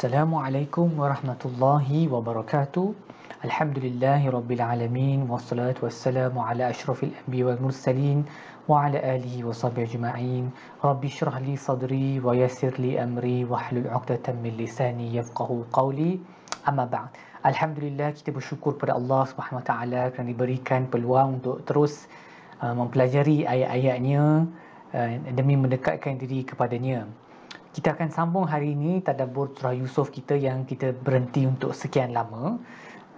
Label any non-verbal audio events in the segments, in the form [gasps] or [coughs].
Assalamualaikum warahmatullahi wabarakatuh. Alhamdulillahi rabbil alamin wassalatu wassalamu ala asyrafil anbiya wal mursalin wa ala alihi wa sahbihi ajma'in. Rabbi shrah li sadri wa yassir li amri wa hlul 'uqdatam min lisani yafqahu qawli. Amma ba'd. Alhamdulillah kita bersyukur pada Allah Subhanahu wa taala kerana diberikan peluang untuk terus uh, mempelajari ayat-ayatnya uh, demi mendekatkan diri kepadanya. Kita akan sambung hari ini tadabbur surah Yusuf kita yang kita berhenti untuk sekian lama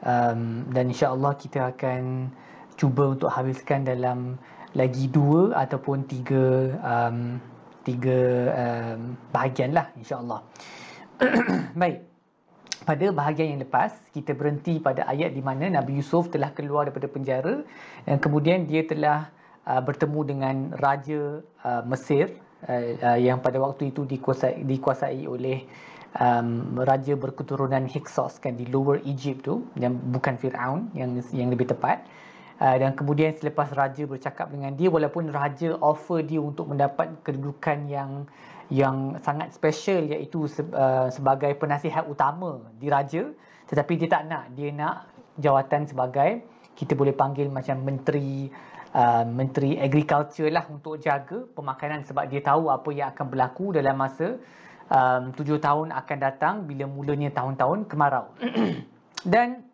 um, dan insya-Allah kita akan cuba untuk habiskan dalam lagi dua ataupun tiga um, tiga um, bahagian lah insya-Allah. [clears throat] Baik. Pada bahagian yang lepas, kita berhenti pada ayat di mana Nabi Yusuf telah keluar daripada penjara dan kemudian dia telah uh, bertemu dengan Raja uh, Mesir uh, uh, yang pada waktu itu dikuasai, dikuasai oleh um, raja berketurunan Hyksos kan di Lower Egypt tu yang bukan Firaun yang yang lebih tepat. Uh, dan kemudian selepas raja bercakap dengan dia walaupun raja offer dia untuk mendapat kedudukan yang yang sangat special iaitu se, uh, sebagai penasihat utama di raja tetapi dia tak nak. Dia nak jawatan sebagai kita boleh panggil macam menteri uh, menteri agriculture lah untuk jaga pemakanan sebab dia tahu apa yang akan berlaku dalam masa um, tujuh tahun akan datang bila mulanya tahun-tahun kemarau. [clears throat] Dan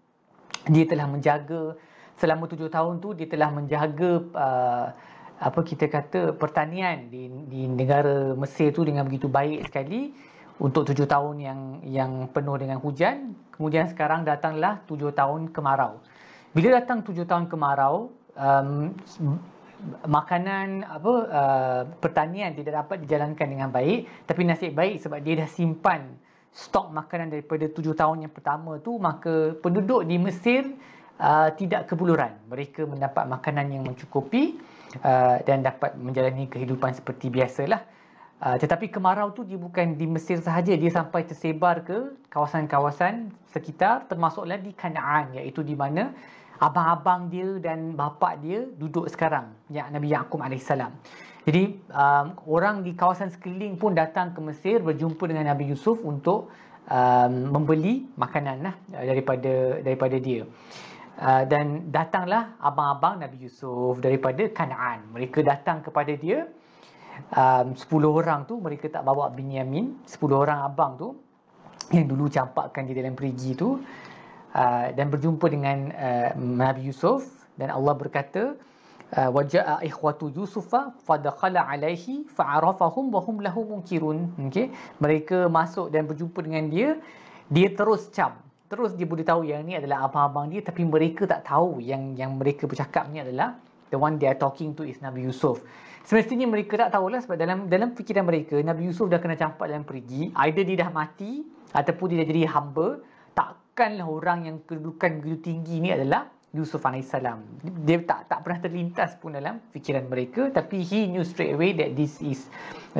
dia telah menjaga selama tujuh tahun tu dia telah menjaga uh, apa kita kata pertanian di, di negara Mesir tu dengan begitu baik sekali untuk tujuh tahun yang yang penuh dengan hujan. Kemudian sekarang datanglah tujuh tahun kemarau. Bila datang tujuh tahun kemarau, um, makanan apa uh, pertanian tidak dapat dijalankan dengan baik. Tapi nasib baik sebab dia dah simpan stok makanan daripada tujuh tahun yang pertama tu maka penduduk di Mesir uh, tidak kebuluran mereka mendapat makanan yang mencukupi uh, dan dapat menjalani kehidupan seperti biasalah. Uh, tetapi kemarau tu dia bukan di Mesir sahaja. Dia sampai tersebar ke kawasan-kawasan sekitar termasuklah di Kanaan iaitu di mana abang-abang dia dan bapa dia duduk sekarang ya Nabi Yaqub alaihissalam. Jadi um, orang di kawasan sekeliling pun datang ke Mesir berjumpa dengan Nabi Yusuf untuk um, membeli makanan lah daripada daripada dia. Uh, dan datanglah abang-abang Nabi Yusuf daripada Kanaan. Mereka datang kepada dia um, 10 orang tu mereka tak bawa Binyamin, 10 orang abang tu yang dulu campakkan dia dalam perigi tu Uh, dan berjumpa dengan uh, Nabi Yusuf. Dan Allah berkata uh, wajaa ikhwatu yusufa fadakhala alaihi fa'arafahum wa hum lahu munkirun. Okey? Mereka masuk dan berjumpa dengan dia dia terus cam. Terus dia boleh tahu yang ni adalah abang-abang dia tapi mereka tak tahu yang yang mereka bercakap ni adalah the one they are talking to is Nabi Yusuf. Semestinya mereka tak tahulah sebab dalam dalam fikiran mereka Nabi Yusuf dah kena campak dalam perigi. Either dia dah mati ataupun dia dah jadi hamba takkanlah orang yang kedudukan begitu tinggi ni adalah Yusuf AS. Dia tak tak pernah terlintas pun dalam fikiran mereka tapi he knew straight away that this is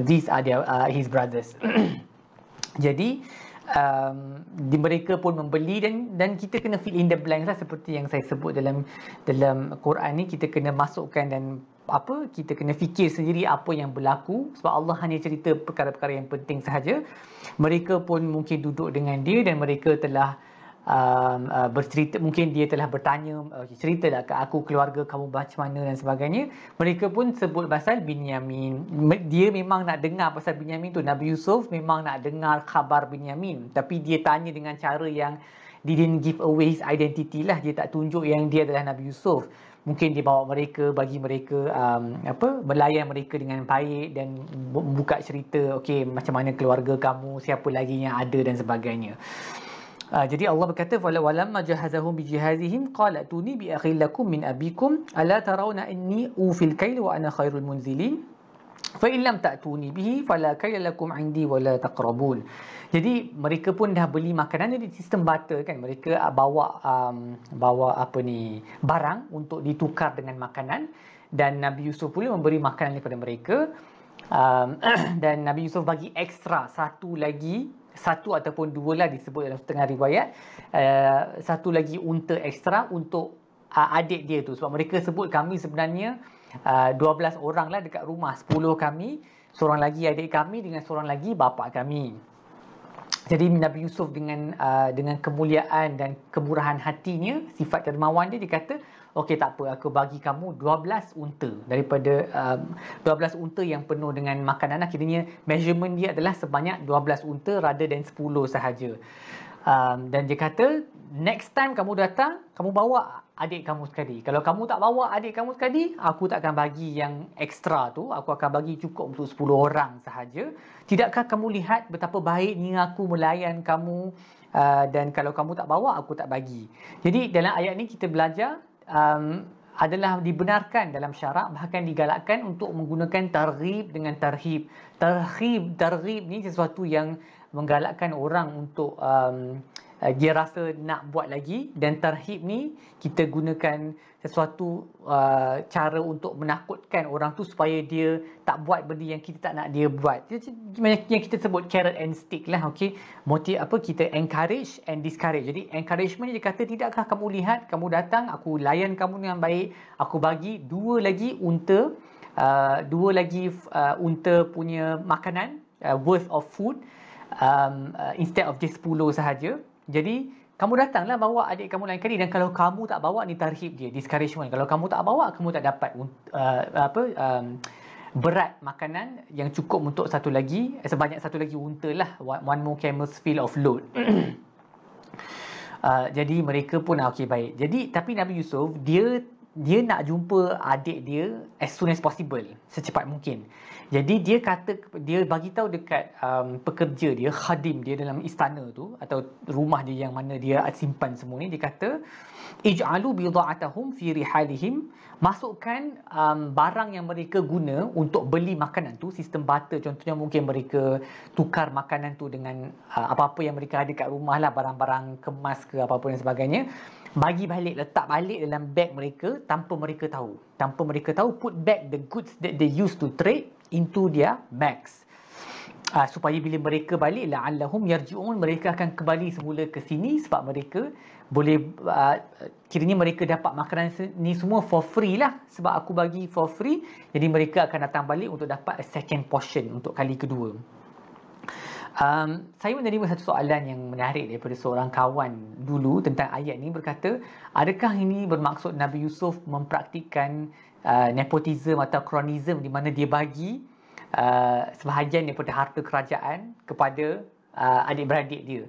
these are their, uh, his brothers. [clears throat] Jadi um, di mereka pun membeli dan dan kita kena fill in the blanks lah seperti yang saya sebut dalam dalam Quran ni kita kena masukkan dan apa kita kena fikir sendiri apa yang berlaku sebab Allah hanya cerita perkara-perkara yang penting sahaja mereka pun mungkin duduk dengan dia dan mereka telah um, uh, bercerita mungkin dia telah bertanya uh, ceritalah ke aku keluarga kamu macam mana dan sebagainya. Mereka pun sebut pasal Binyamin. Dia memang nak dengar pasal Binyamin tu. Nabi Yusuf memang nak dengar khabar Binyamin. Tapi dia tanya dengan cara yang didn't give away his identity lah. Dia tak tunjuk yang dia adalah Nabi Yusuf. Mungkin dia bawa mereka bagi mereka um, apa melayan mereka dengan baik dan buka cerita okey macam mana keluarga kamu siapa lagi yang ada dan sebagainya Uh, jadi Allah berkata wala walam majahazahum bi jihazihim qala tuni bi akhilakum min abikum ala tarawna inni ufil kail wa ana khairul munzilin? Fa in lam ta'tuni bihi fala kayla lakum indi wala taqrabun. Jadi mereka pun dah beli makanan di sistem barter kan? Mereka bawa um, bawa apa ni barang untuk ditukar dengan makanan. Dan Nabi Yusuf pula memberi makanan kepada mereka. Um, [clears throat] dan Nabi Yusuf bagi ekstra satu lagi satu ataupun dua lah disebut dalam setengah riwayat. Uh, satu lagi unta ekstra untuk uh, adik dia tu. Sebab mereka sebut kami sebenarnya uh, 12 orang lah dekat rumah. 10 kami seorang lagi adik kami dengan seorang lagi bapa kami. Jadi Nabi Yusuf dengan uh, dengan kemuliaan dan kemurahan hatinya, sifat dermawan dia dikata, okey tak apa aku bagi kamu 12 unta daripada um, 12 unta yang penuh dengan makanan. Akhirnya measurement dia adalah sebanyak 12 unta rather than 10 sahaja. Um, dan dia kata next time kamu datang, kamu bawa adik kamu sekali. Kalau kamu tak bawa adik kamu sekali, aku tak akan bagi yang ekstra tu. Aku akan bagi cukup untuk 10 orang sahaja. Tidakkah kamu lihat betapa baiknya aku melayan kamu uh, dan kalau kamu tak bawa, aku tak bagi. Jadi dalam ayat ni kita belajar um, adalah dibenarkan dalam syarak bahkan digalakkan untuk menggunakan targhib dengan tarhib. Tarhib, targhib ni sesuatu yang menggalakkan orang untuk um, uh, dia rasa nak buat lagi dan tarhib ni kita gunakan sesuatu uh, cara untuk menakutkan orang tu supaya dia tak buat benda yang kita tak nak dia buat. Yang kita sebut carrot and stick lah, okey. Motif apa kita encourage and discourage. Jadi encouragement dia kata tidakkah kamu lihat kamu datang aku layan kamu dengan baik, aku bagi dua lagi unta uh, dua lagi uh, unta punya makanan uh, worth of food um, uh, instead of just 10 sahaja jadi kamu datanglah bawa adik kamu lain kali dan kalau kamu tak bawa ni tarhib dia discouragement. Kalau kamu tak bawa kamu tak dapat uh, apa um, berat makanan yang cukup untuk satu lagi sebanyak satu lagi unta lah one more camel's fill of load. [clears throat] uh, jadi mereka pun ah, okey baik. Jadi tapi Nabi Yusuf dia dia nak jumpa adik dia as soon as possible secepat mungkin. Jadi dia kata dia bagi tahu dekat um, pekerja dia khadim dia dalam istana tu atau rumah dia yang mana dia simpan semua ni dia kata ij'alu bidha'atahum fi rihalihim. Masukkan um, barang yang mereka guna untuk beli makanan tu sistem barter contohnya mungkin mereka tukar makanan tu dengan uh, apa-apa yang mereka ada kat rumah lah barang-barang kemas ke apa-apa dan sebagainya bagi balik letak balik dalam beg mereka tanpa mereka tahu. Tanpa mereka tahu put back the goods that they used to trade into their bags. Uh, supaya bila mereka balik la'allahum yarji'un mereka akan kembali semula ke sini sebab mereka boleh uh, kiranya mereka dapat makanan ni semua for free lah. Sebab aku bagi for free jadi mereka akan datang balik untuk dapat a second portion untuk kali kedua Um, saya menerima satu soalan yang menarik daripada seorang kawan dulu tentang ayat ini berkata, adakah ini bermaksud Nabi Yusuf mempraktikkan uh, nepotisme atau kronisme di mana dia bagi uh, sebahagian daripada harta kerajaan kepada uh, adik-beradik dia?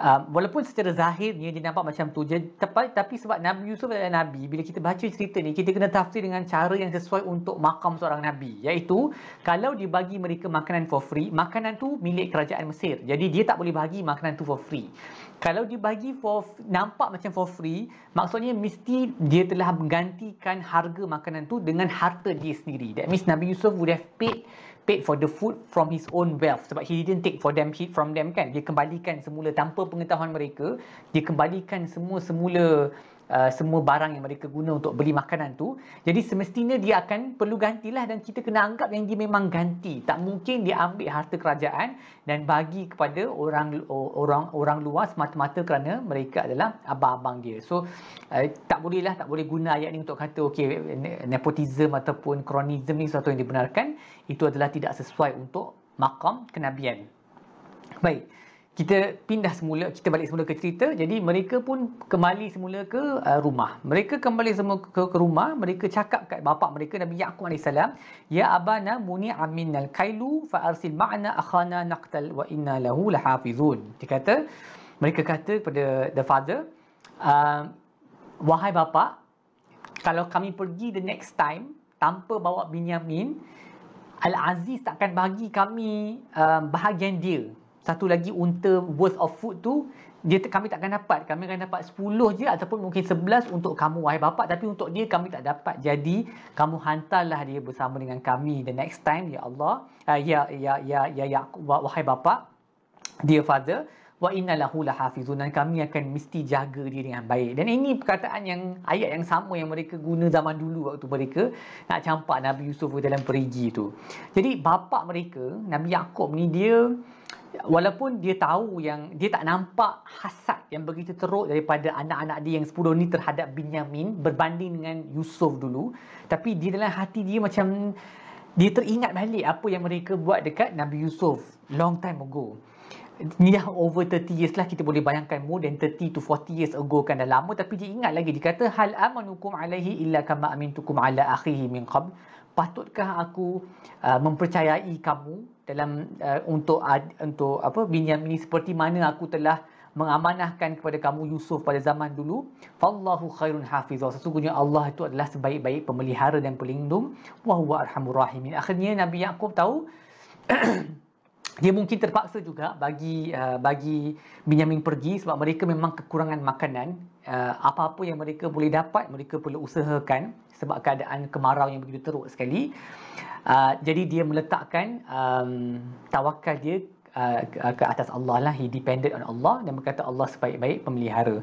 Uh, walaupun secara zahirnya dia nampak macam tu je, tapi, tapi sebab Nabi Yusuf adalah Nabi, bila kita baca cerita ni, kita kena tafsir dengan cara yang sesuai untuk makam seorang Nabi. Iaitu, kalau dia bagi mereka makanan for free, makanan tu milik kerajaan Mesir. Jadi dia tak boleh bagi makanan tu for free. Kalau dia bagi for nampak macam for free, maksudnya mesti dia telah menggantikan harga makanan tu dengan harta dia sendiri. That means Nabi Yusuf would have paid paid for the food from his own wealth. Sebab he didn't take for them from them kan. Dia kembalikan semula tanpa pengetahuan mereka dia kembalikan semua semula Uh, semua barang yang mereka guna untuk beli makanan tu. Jadi semestinya dia akan perlu gantilah dan kita kena anggap yang dia memang ganti. Tak mungkin dia ambil harta kerajaan dan bagi kepada orang orang orang luar semata-mata kerana mereka adalah abang-abang dia. So uh, tak bolehlah tak boleh guna ayat ni untuk kata okey nepotism ataupun kronisme ni sesuatu yang dibenarkan. Itu adalah tidak sesuai untuk makam kenabian. Baik kita pindah semula kita balik semula ke cerita jadi mereka pun kembali semula ke uh, rumah. Mereka kembali semula ke, ke rumah mereka cakap kat bapa mereka Nabi Yaqub alaihi salam ya abana muni aminal kailu fa arsil ma'na akhana naqtal wa inna lahu lahafizun. Dia kata mereka kata kepada the father uh, wahai bapa kalau kami pergi the next time tanpa bawa Binyamin Al-Aziz takkan bagi kami uh, bahagian dia satu lagi unta worth of food tu dia kami tak akan dapat. Kami akan dapat 10 je ataupun mungkin 11 untuk kamu wahai bapa tapi untuk dia kami tak dapat. Jadi kamu hantarlah dia bersama dengan kami the next time ya Allah. Uh, ya ya ya ya ya wahai bapa dear father wa inna lahu lahafizun. Kami akan mesti jaga dia dengan baik. Dan ini perkataan yang ayat yang sama yang mereka guna zaman dulu waktu mereka nak campak Nabi Yusuf dalam perigi tu. Jadi bapa mereka Nabi Yakub ni dia walaupun dia tahu yang dia tak nampak hasad yang begitu teruk daripada anak-anak dia yang 10 ni terhadap Binyamin berbanding dengan Yusuf dulu. Tapi di dalam hati dia macam dia teringat balik apa yang mereka buat dekat Nabi Yusuf long time ago. Ni dah over 30 years lah kita boleh bayangkan more than 30 to 40 years ago kan dah lama. Tapi dia ingat lagi dia kata hal amanukum alaihi illa kama amintukum ala akhihi min qabl. Patutkah aku uh, mempercayai kamu dalam uh, untuk uh, untuk apa Binyamin ini seperti mana aku telah mengamanahkan kepada kamu Yusuf pada zaman dulu. Fallahu khairun hafizah sesungguhnya Allah itu adalah sebaik-baik pemelihara dan pelindung. Wa huwa arhamur rahimin. Akhirnya Nabi Yakub tahu [clears throat] dia mungkin terpaksa juga bagi uh, bagi Binyamin pergi sebab mereka memang kekurangan makanan. Uh, apa-apa yang mereka boleh dapat mereka perlu usahakan sebab keadaan kemarau yang begitu teruk sekali uh, jadi dia meletakkan um, tawakal dia uh, ke atas Allah lah he depended on Allah dan berkata Allah sebaik-baik pemelihara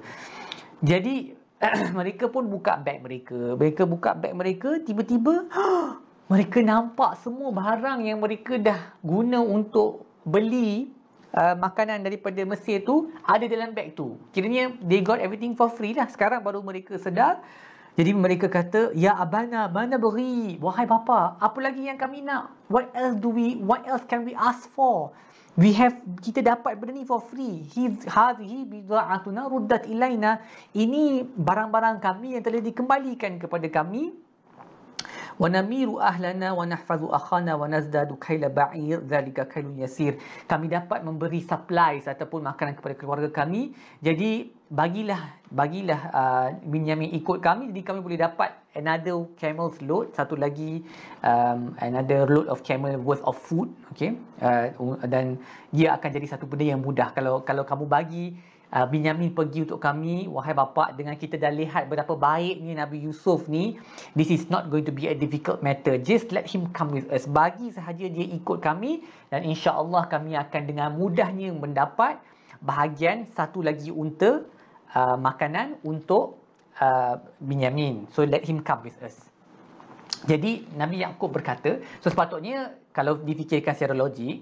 jadi [clears throat] mereka pun buka beg mereka mereka buka beg mereka tiba-tiba [gasps] mereka nampak semua barang yang mereka dah guna untuk beli uh, makanan daripada Mesir tu ada dalam beg tu. Kiranya they got everything for free lah. Sekarang baru mereka sedar. Jadi mereka kata, Ya Abana, mana beri? Wahai bapa, apa lagi yang kami nak? What else do we, what else can we ask for? We have, kita dapat benda ni for free. Hadhi bida'atuna ruddat ilaina. Ini barang-barang kami yang telah dikembalikan kepada kami wa namiru ahlana wa nahfazu akhana wa nazdadu kaila ba'ir zalika kailun yasir kami dapat memberi supplies ataupun makanan kepada keluarga kami jadi bagilah bagilah uh, Binyamin ikut kami. Jadi kami boleh dapat another camel's load. Satu lagi um, another load of camel worth of food okay? Uh, dan dia akan jadi satu benda yang mudah. Kalau kalau kamu bagi uh, Binyamin pergi untuk kami wahai bapa dengan kita dah lihat betapa baiknya Nabi Yusuf ni this is not going to be a difficult matter. Just let him come with us. Bagi sahaja dia ikut kami dan insya-Allah kami akan dengan mudahnya mendapat bahagian satu lagi unta uh, makanan untuk uh, Binyamin. So let him come with us. Jadi Nabi Yakub berkata so sepatutnya kalau difikirkan secara logik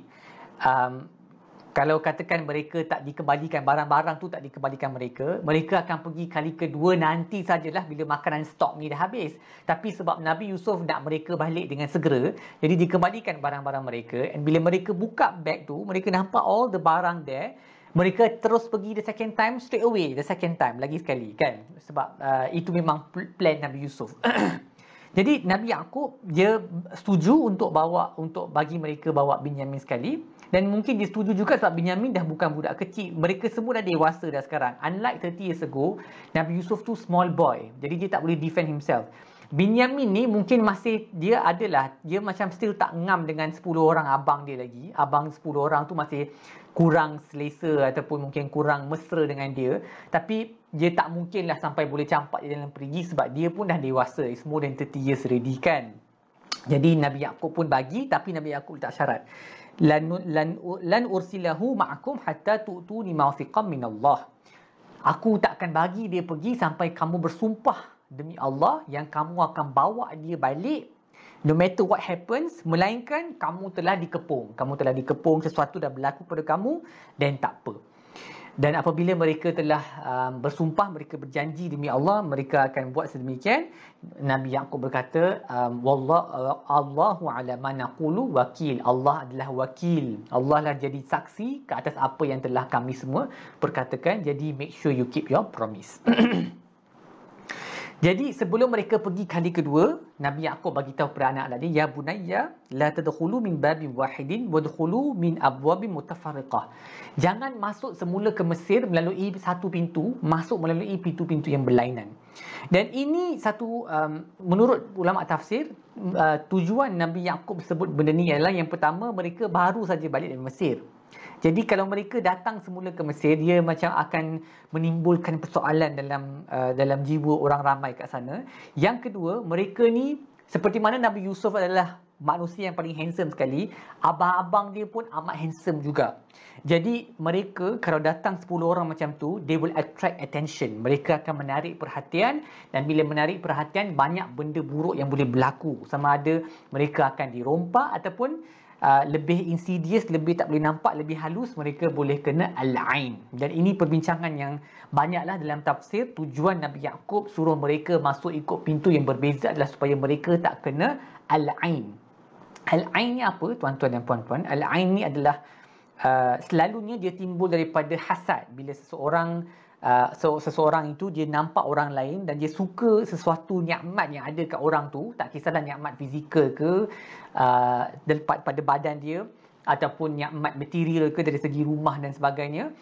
um, kalau katakan mereka tak dikembalikan barang-barang tu tak dikembalikan mereka mereka akan pergi kali kedua nanti sajalah bila makanan stok ni dah habis. Tapi sebab Nabi Yusuf nak mereka balik dengan segera jadi dikembalikan barang-barang mereka. And bila mereka buka bag tu mereka nampak all the barang there mereka terus pergi the second time straight away the second time lagi sekali kan sebab uh, itu memang plan Nabi Yusuf [clears throat] jadi Nabi Yaakob dia setuju untuk bawa untuk bagi mereka bawa Binyamin sekali dan mungkin dia setuju juga sebab Binyamin dah bukan budak kecil. Mereka semua dah dewasa dah sekarang. Unlike 30 years ago, Nabi Yusuf tu small boy. Jadi dia tak boleh defend himself. Binyamin ni mungkin masih dia adalah dia macam still tak ngam dengan 10 orang abang dia lagi. Abang 10 orang tu masih kurang selesa ataupun mungkin kurang mesra dengan dia. Tapi dia tak mungkin lah sampai boleh campak dia dalam perigi sebab dia pun dah dewasa. It's more than 30 years already kan. Jadi Nabi Yaakob pun bagi tapi Nabi Yaakob tak syarat lan lan lan ursilahu ma'akum hatta tu'tuni mawthiqan min Allah. Aku takkan bagi dia pergi sampai kamu bersumpah demi Allah yang kamu akan bawa dia balik no matter what happens melainkan kamu telah dikepung. Kamu telah dikepung sesuatu dah berlaku pada kamu dan tak apa. Dan apabila mereka telah um, bersumpah, mereka berjanji demi Allah, mereka akan buat sedemikian. Nabi Yaqub berkata, um, Wallah, Allahu ala ma naqulu wakil. Allah adalah wakil. Allah lah jadi saksi ke atas apa yang telah kami semua perkatakan. Jadi make sure you keep your promise. [clears throat] Jadi sebelum mereka pergi kali kedua, Nabi Yaakob bagi tahu kepada anak-anak dia, "Ya bunayya, la tadkhulu min babin wahidin wadkhulu min abwabin mutafarriqah." Jangan masuk semula ke Mesir melalui satu pintu, masuk melalui pintu-pintu yang berlainan. Dan ini satu um, menurut ulama tafsir, uh, tujuan Nabi Yaakob sebut benda ni ialah yang pertama mereka baru saja balik dari Mesir. Jadi kalau mereka datang semula ke Mesir, dia macam akan menimbulkan persoalan dalam uh, dalam jiwa orang ramai kat sana. Yang kedua, mereka ni seperti mana Nabi Yusuf adalah manusia yang paling handsome sekali, abang-abang dia pun amat handsome juga. Jadi mereka kalau datang 10 orang macam tu, they will attract attention. Mereka akan menarik perhatian dan bila menarik perhatian banyak benda buruk yang boleh berlaku. Sama ada mereka akan dirompak ataupun uh, lebih insidious, lebih tak boleh nampak, lebih halus, mereka boleh kena al-ain. Dan ini perbincangan yang banyaklah dalam tafsir. Tujuan Nabi Yaakob suruh mereka masuk ikut pintu yang berbeza adalah supaya mereka tak kena al-ain. Al-ain ni apa tuan-tuan dan puan-puan? Al-ain ni adalah uh, selalunya dia timbul daripada hasad bila seseorang uh, seseorang itu dia nampak orang lain dan dia suka sesuatu nikmat yang ada kat orang tu. Tak kisahlah nikmat fizikal ke uh, pada badan dia ataupun nikmat material ke dari segi rumah dan sebagainya.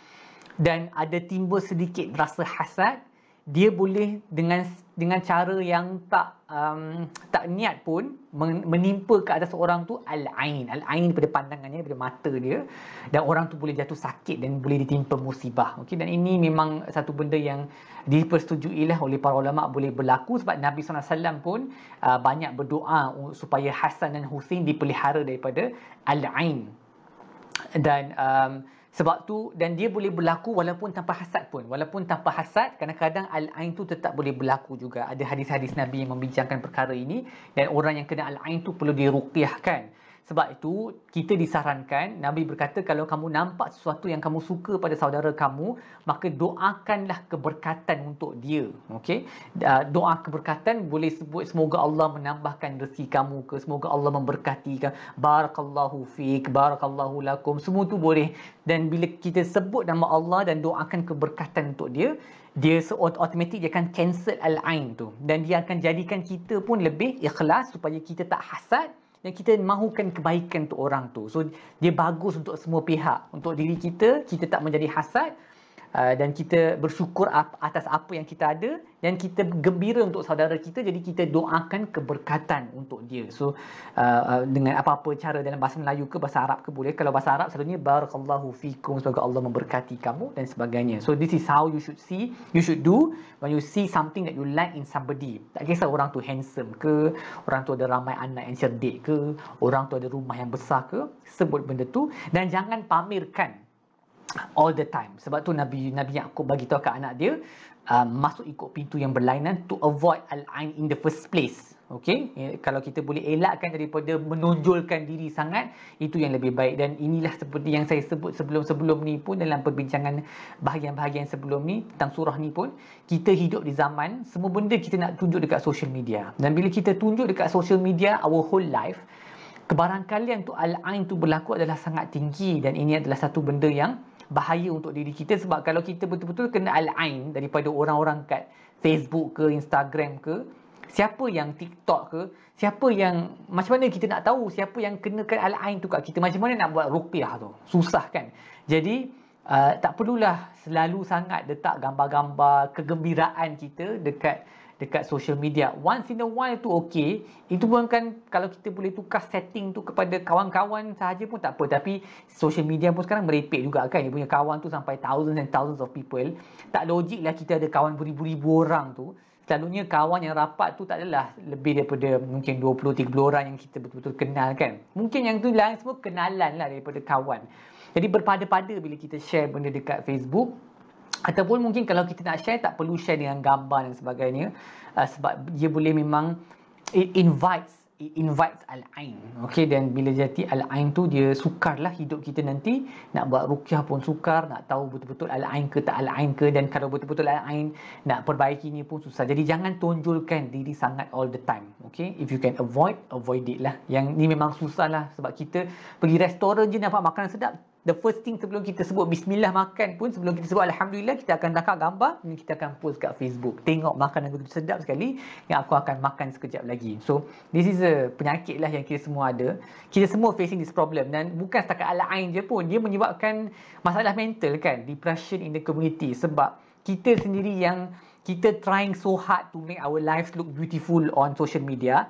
Dan ada timbul sedikit rasa hasad. Dia boleh dengan dengan cara yang tak um, tak niat pun menimpa ke atas orang tu al-ain. Al-ain daripada pandangannya daripada mata dia. Dan orang tu boleh jatuh sakit dan boleh ditimpa musibah. Okey dan ini memang satu benda yang dipersetujui lah oleh para ulama boleh berlaku. Sebab Nabi SAW pun uh, banyak berdoa supaya Hasan dan Husain dipelihara daripada al-ain. Dan um, sebab tu dan dia boleh berlaku walaupun tanpa hasad pun. Walaupun tanpa hasad kadang-kadang al-ain tu tetap boleh berlaku juga. Ada hadis-hadis Nabi yang membincangkan perkara ini dan orang yang kena al-ain tu perlu diruqyahkan. Sebab itu kita disarankan Nabi berkata kalau kamu nampak sesuatu yang kamu suka pada saudara kamu maka doakanlah keberkatan untuk dia. Okey. Doa keberkatan boleh sebut semoga Allah menambahkan rezeki kamu ke semoga Allah memberkati ke barakallahu fik barakallahu lakum semua tu boleh dan bila kita sebut nama Allah dan doakan keberkatan untuk dia dia automatik dia akan cancel al-ain tu dan dia akan jadikan kita pun lebih ikhlas supaya kita tak hasad dan kita mahukan kebaikan untuk orang tu. So dia bagus untuk semua pihak. Untuk diri kita, kita tak menjadi hasad uh, dan kita bersyukur atas apa yang kita ada dan kita gembira untuk saudara kita jadi kita doakan keberkatan untuk dia. So uh, uh, dengan apa-apa cara dalam bahasa Melayu ke bahasa Arab ke boleh. Kalau bahasa Arab selalunya barakallahu fikum semoga Allah memberkati kamu dan sebagainya. So this is how you should see you should do when you see something that you like in somebody. Tak kisah orang tu handsome ke orang tu ada ramai anak yang cerdik ke orang tu ada rumah yang besar ke sebut benda tu. Dan jangan pamerkan all the time. Sebab tu Nabi Nabi Yakub bagi tahu kat anak dia uh, masuk ikut pintu yang berlainan to avoid al-ain in the first place. Okey, eh, kalau kita boleh elakkan daripada menonjolkan diri sangat, itu yang lebih baik dan inilah seperti yang saya sebut sebelum-sebelum ni pun dalam perbincangan bahagian-bahagian sebelum ni tentang surah ni pun, kita hidup di zaman semua benda kita nak tunjuk dekat social media. Dan bila kita tunjuk dekat social media our whole life, kebarangkalian tu al-ain tu berlaku adalah sangat tinggi dan ini adalah satu benda yang bahaya untuk diri kita sebab kalau kita betul-betul kena al-ain daripada orang-orang kat Facebook ke Instagram ke siapa yang TikTok ke siapa yang macam mana kita nak tahu siapa yang kenakan al-ain tu kat kita? Macam mana nak buat rupiah tu? Susah kan? Jadi uh, tak perlulah selalu sangat letak gambar-gambar kegembiraan kita dekat dekat social media. Once in a while tu okay. Itu pun kan kalau kita boleh tukar setting tu kepada kawan-kawan sahaja pun tak apa. Tapi social media pun sekarang merepek juga kan. Dia punya kawan tu sampai thousands and thousands of people. Tak logik lah kita ada kawan beribu-ribu orang tu. Selalunya kawan yang rapat tu tak adalah lebih daripada mungkin 20-30 orang yang kita betul-betul kenal kan. Mungkin yang tu lain semua kenalan lah daripada kawan. Jadi berpada-pada bila kita share benda dekat Facebook, ataupun mungkin kalau kita nak share tak perlu share dengan gambar dan sebagainya. Uh, sebab dia boleh memang it invites it invites al-ain. Okey dan bila jadi al-ain tu dia sukarlah hidup kita nanti. Nak buat rukyah pun sukar nak tahu betul-betul al-ain ke tak al-ain ke. Dan kalau betul-betul al-ain nak perbaiki ni pun susah. Jadi jangan tonjolkan diri sangat all the time okey? If you can avoid avoid it lah. Yang ni memang susah lah sebab kita pergi restoran je nampak makanan sedap the first thing sebelum kita sebut bismillah makan pun sebelum kita sebut alhamdulillah kita akan tangkap gambar dan kita akan post kat Facebook. Tengok makanan begitu sedap sekali yang aku akan makan sekejap lagi. So this is a penyakit lah yang kita semua ada. Kita semua facing this problem dan bukan setakat ala ain je pun dia menyebabkan masalah mental kan depression in the community. Sebab kita sendiri yang kita trying so hard to make our lives look beautiful on social media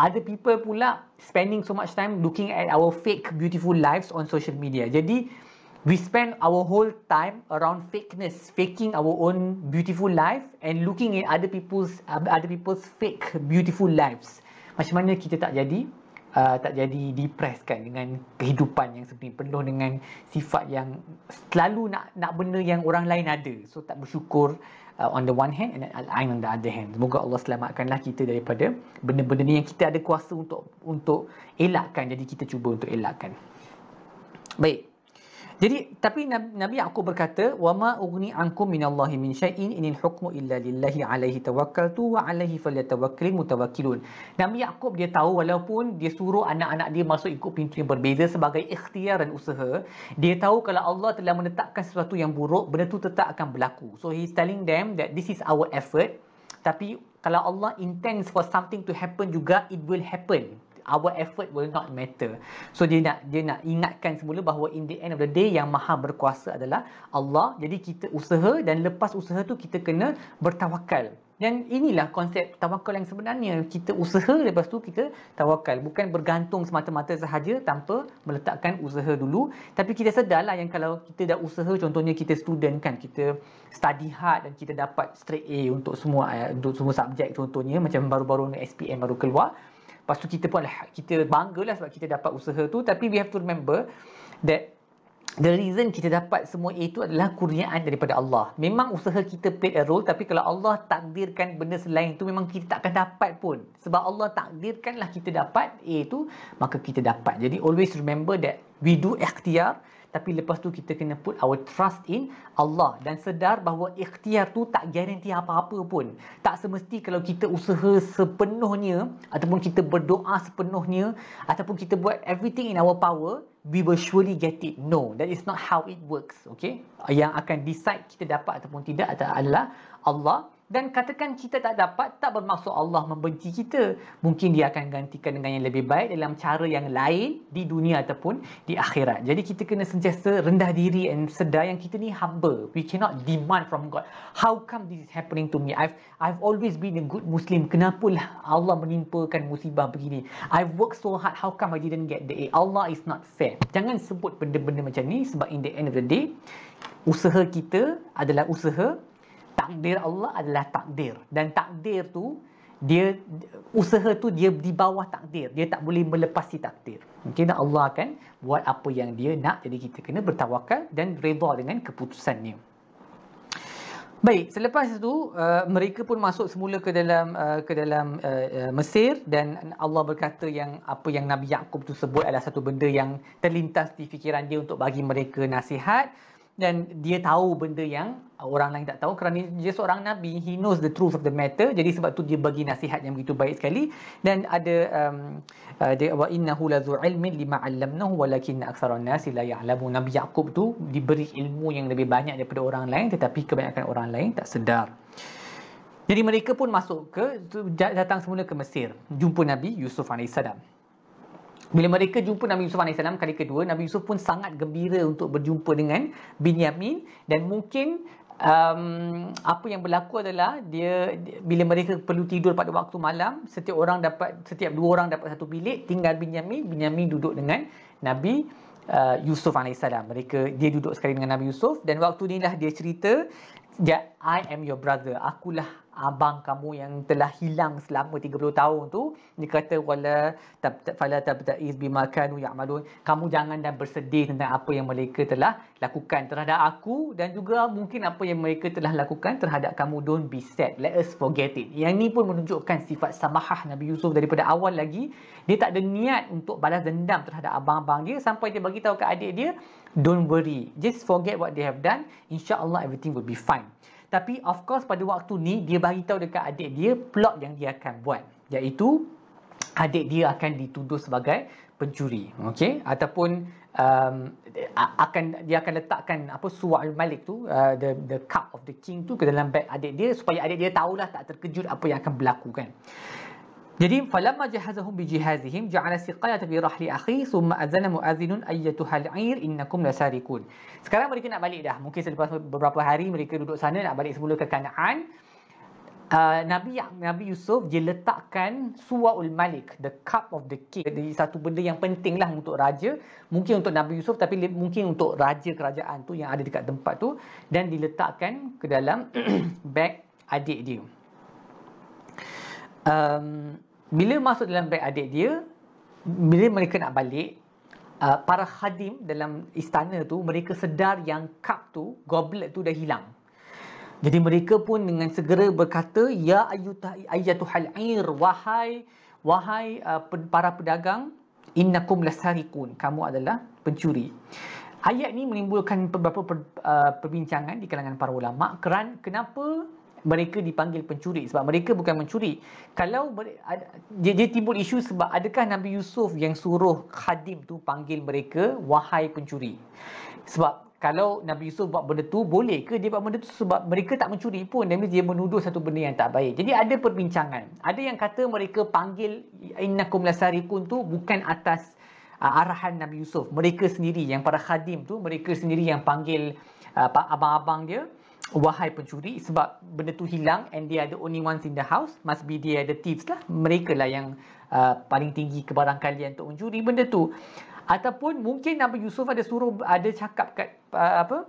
other people pula spending so much time looking at our fake beautiful lives on social media. Jadi we spend our whole time around fakeness, faking our own beautiful life and looking at other people's other people's fake beautiful lives. Macam mana kita tak jadi uh, tak jadi depressed kan dengan kehidupan yang sebenarnya penuh dengan sifat yang selalu nak nak benda yang orang lain ada. So tak bersyukur uh, on the one hand and al-ain on the other hand. Semoga Allah selamatkanlah kita daripada benda-benda ni yang kita ada kuasa untuk untuk elakkan. Jadi kita cuba untuk elakkan. Baik. Jadi tapi Nabi Yaqub berkata wa ma ughni ankum minallahi min syai'in inil hukmu illa lillahi alaihi tawakkaltu wa alaihi falyatawakkalul mutawakkilun. Nabi Yaqub dia tahu walaupun dia suruh anak-anak dia masuk ikut pintu yang berbeza sebagai ikhtiar dan usaha, dia tahu kalau Allah telah menetapkan sesuatu yang buruk, benda tu tetap akan berlaku. So he's telling them that this is our effort. Tapi kalau Allah intends for something to happen juga, it will happen our effort will not matter. So dia nak dia nak ingatkan semula bahawa in the end of the day yang maha berkuasa adalah Allah. Jadi kita usaha dan lepas usaha tu kita kena bertawakal. Dan inilah konsep tawakal yang sebenarnya. Kita usaha lepas tu kita tawakal. Bukan bergantung semata-mata sahaja tanpa meletakkan usaha dulu. Tapi kita sedarlah yang kalau kita dah usaha, contohnya kita student kan, kita study hard dan kita dapat straight A untuk semua eh, untuk semua subjek contohnya. Macam baru-baru ni SPM baru keluar. Lepas tu kita pun kita bangga lah sebab kita dapat usaha tu. Tapi we have to remember that the reason kita dapat semua itu adalah kurniaan daripada Allah. Memang usaha kita play a role tapi kalau Allah takdirkan benda selain itu memang kita tak akan dapat pun. Sebab Allah takdirkanlah kita dapat A itu maka kita dapat. Jadi always remember that we do ikhtiar tapi lepas tu kita kena put our trust in Allah dan sedar bahawa ikhtiar tu tak garanti apa-apa pun. Tak semesti kalau kita usaha sepenuhnya ataupun kita berdoa sepenuhnya ataupun kita buat everything in our power, we will surely get it. No, that is not how it works. Okay? Yang akan decide kita dapat ataupun tidak adalah Allah dan katakan kita tak dapat tak bermaksud Allah membenci kita. Mungkin dia akan gantikan dengan yang lebih baik dalam cara yang lain di dunia ataupun di akhirat. Jadi kita kena sentiasa rendah diri dan sedar yang kita ni hamba we cannot demand from God. How come this is happening to me? I've I've always been a good Muslim. Kenapalah Allah menimpakan musibah begini? I've worked so hard. How come I didn't get the A? Allah is not fair. Jangan sebut benda-benda macam ni sebab in the end of the day usaha kita adalah usaha takdir Allah adalah takdir. Dan takdir tu dia usaha tu dia di bawah takdir. Dia tak boleh melepasi takdir. Mungkin Allah akan buat apa yang dia nak. Jadi kita kena bertawakal dan redha dengan keputusannya. Baik, selepas itu uh, mereka pun masuk semula ke dalam uh, ke dalam uh, uh, Mesir. Dan Allah berkata yang apa yang Nabi Yakub tu sebut adalah satu benda yang terlintas di fikiran dia untuk bagi mereka nasihat dan dia tahu benda yang orang lain tak tahu kerana dia seorang nabi. He knows the truth of the matter. Jadi sebab tu dia bagi nasihat yang begitu baik sekali. Dan ada um, uh, dia wa innahu lazu ilmin lima 'allamnahu walakin aktharun nas la ya'lamu nabi yaqub tu diberi ilmu yang lebih banyak daripada orang lain tetapi kebanyakan orang lain tak sedar. Jadi mereka pun masuk ke datang semula ke Mesir. Jumpa nabi Yusuf alaihissalam bila mereka jumpa Nabi Yusuf AS kali kedua, Nabi Yusuf pun sangat gembira untuk berjumpa dengan Binyamin dan mungkin um, apa yang berlaku adalah dia bila mereka perlu tidur pada waktu malam, setiap orang dapat setiap dua orang dapat satu bilik, tinggal Binyamin, Binyamin duduk dengan Nabi uh, Yusuf AS. Mereka dia duduk sekali dengan Nabi Yusuf dan waktu inilah dia cerita I am your brother. Akulah abang kamu yang telah hilang selama 30 tahun tu. Dia kata wala fala tabta'iz bima kanu ya'malun. Kamu jangan dan bersedih tentang apa yang mereka telah lakukan terhadap aku dan juga mungkin apa yang mereka telah lakukan terhadap kamu. Don't be sad. Let us forget it. Yang ni pun menunjukkan sifat samahah Nabi Yusuf daripada awal lagi. Dia tak ada niat untuk balas dendam terhadap abang-abang dia sampai dia bagi tahu ke adik dia, don't worry. Just forget what they have done. InsyaAllah everything will be fine. Tapi of course pada waktu ni dia bagi tahu dekat adik dia plot yang dia akan buat. Iaitu adik dia akan dituduh sebagai pencuri okey? Ataupun um, akan dia akan letakkan apa suwal malik tu uh, the the cup of the king tu ke dalam beg adik dia supaya adik dia tahulah tak terkejut apa yang akan berlaku kan jadi falamma jahazahum bijihazihim ja'ala siqayata fi rahli akhi thumma azana mu'adhdhinun ayyatuha al'ir innakum lasarikun. Sekarang mereka nak balik dah. Mungkin selepas beberapa hari mereka duduk sana nak balik semula ke Kanaan. Uh, Nabi Nabi Yusuf dia letakkan suwaul malik the cup of the king jadi satu benda yang penting lah untuk raja mungkin untuk Nabi Yusuf tapi mungkin untuk raja kerajaan tu yang ada dekat tempat tu dan diletakkan ke dalam [clears throat] beg adik dia um, bila masuk dalam beg adik dia bila mereka nak balik uh, para khadim dalam istana tu mereka sedar yang cup tu goblet tu dah hilang. Jadi mereka pun dengan segera berkata ya ayyatuhal air wahai wahai uh, para pedagang innakum lasarikun kamu adalah pencuri. Ayat ni menimbulkan beberapa per, uh, perbincangan di kalangan para ulama kerana kenapa mereka dipanggil pencuri sebab mereka bukan mencuri. Kalau dia, dia timbul isu sebab adakah Nabi Yusuf yang suruh khadim tu panggil mereka wahai pencuri. Sebab kalau Nabi Yusuf buat benda tu boleh ke dia buat benda tu sebab mereka tak mencuri pun dan dia menuduh satu benda yang tak baik. Jadi ada perbincangan. Ada yang kata mereka panggil innakum lasarikun tu bukan atas uh, arahan Nabi Yusuf. Mereka sendiri yang para khadim tu mereka sendiri yang panggil uh, abang-abang dia wahai pencuri sebab benda tu hilang and they are the only ones in the house must be they are the thieves lah. Mereka lah yang uh, paling tinggi kebarangkalian untuk mencuri benda tu. Ataupun mungkin Nabi Yusuf ada suruh ada cakap kat uh, apa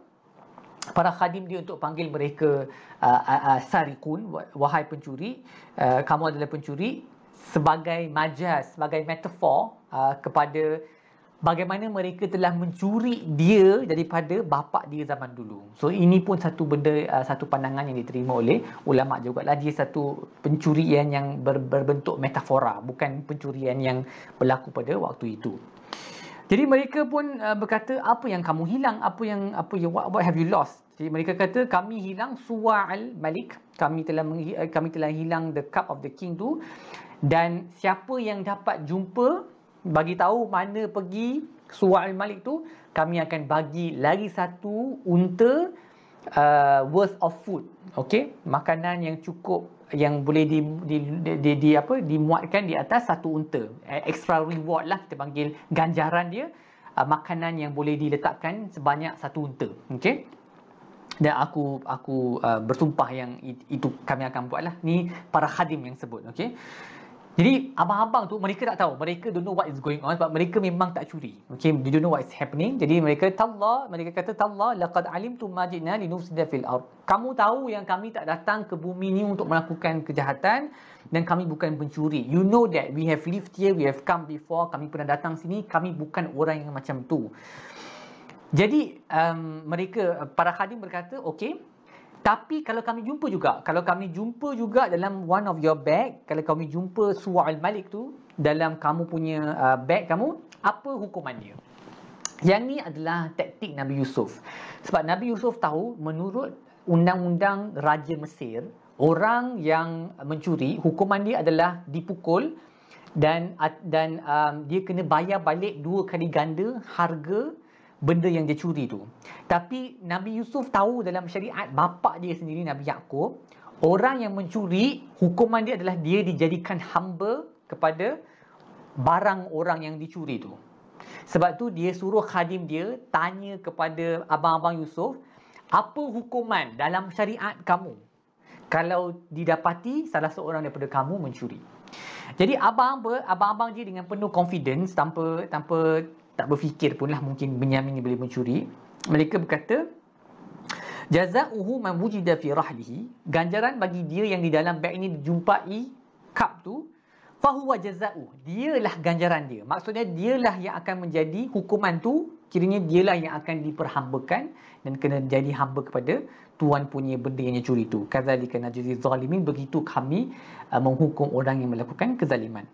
para khadim dia untuk panggil mereka uh, uh, uh, sarikun wahai pencuri. Uh, kamu adalah pencuri. Sebagai majaz sebagai metafor uh, kepada bagaimana mereka telah mencuri dia daripada bapa dia zaman dulu. So ini pun satu benda uh, satu pandangan yang diterima oleh ulama jugalah dia satu pencurian yang ber, berbentuk metafora bukan pencurian yang berlaku pada waktu itu. Jadi mereka pun uh, berkata apa yang kamu hilang apa yang apa yang what, what have you lost? Jadi mereka kata kami hilang suwa'al malik kami telah uh, kami telah hilang the cup of the king tu dan siapa yang dapat jumpa bagi tahu mana pergi Suwa'il Malik tu kami akan bagi lagi satu unta uh, worth of food. Okey makanan yang cukup yang boleh di, di, di, di, di apa dimuatkan di atas satu unta. Eh, extra reward lah kita panggil ganjaran dia. Uh, makanan yang boleh diletakkan sebanyak satu unta. Okey dan aku aku uh, bersumpah yang itu kami akan buatlah. Ni para khadim yang sebut okey jadi abang-abang tu mereka tak tahu. Mereka don't know what is going on sebab mereka memang tak curi. Okay, they don't know what is happening. Jadi mereka tallah, mereka kata tallah laqad alimtum ma ji'na linufsida fil ard. Kamu tahu yang kami tak datang ke bumi ni untuk melakukan kejahatan dan kami bukan pencuri. You know that we have lived here, we have come before, kami pernah datang sini, kami bukan orang yang macam tu. Jadi um, mereka para khadim berkata, okay, tapi kalau kami jumpa juga, kalau kami jumpa juga dalam one of your bag, kalau kami jumpa Suwa'il Malik tu dalam kamu punya uh, bag kamu, apa hukuman dia? Yang ni adalah taktik Nabi Yusuf. Sebab Nabi Yusuf tahu menurut undang-undang Raja Mesir, orang yang mencuri, hukuman dia adalah dipukul dan dan um, dia kena bayar balik dua kali ganda harga benda yang dia curi tu. Tapi Nabi Yusuf tahu dalam syariat bapa dia sendiri Nabi Yaakob, orang yang mencuri hukuman dia adalah dia dijadikan hamba kepada barang orang yang dicuri tu. Sebab tu dia suruh khadim dia tanya kepada abang-abang Yusuf, apa hukuman dalam syariat kamu kalau didapati salah seorang daripada kamu mencuri? Jadi abang abang-abang dia dengan penuh confidence tanpa tanpa tak berfikir pun lah mungkin Benyamin boleh mencuri. Mereka berkata, Jaza'uhu man wujida fi rahlihi. Ganjaran bagi dia yang di dalam beg ini dijumpai cup tu, fahuwa jaza'u. Dialah ganjaran dia. Maksudnya dialah yang akan menjadi hukuman tu, kiranya dialah yang akan diperhambakan dan kena jadi hamba kepada tuan punya benda yang curi tu. Kazalika najzi zalimin. Begitu kami uh, menghukum orang yang melakukan kezaliman.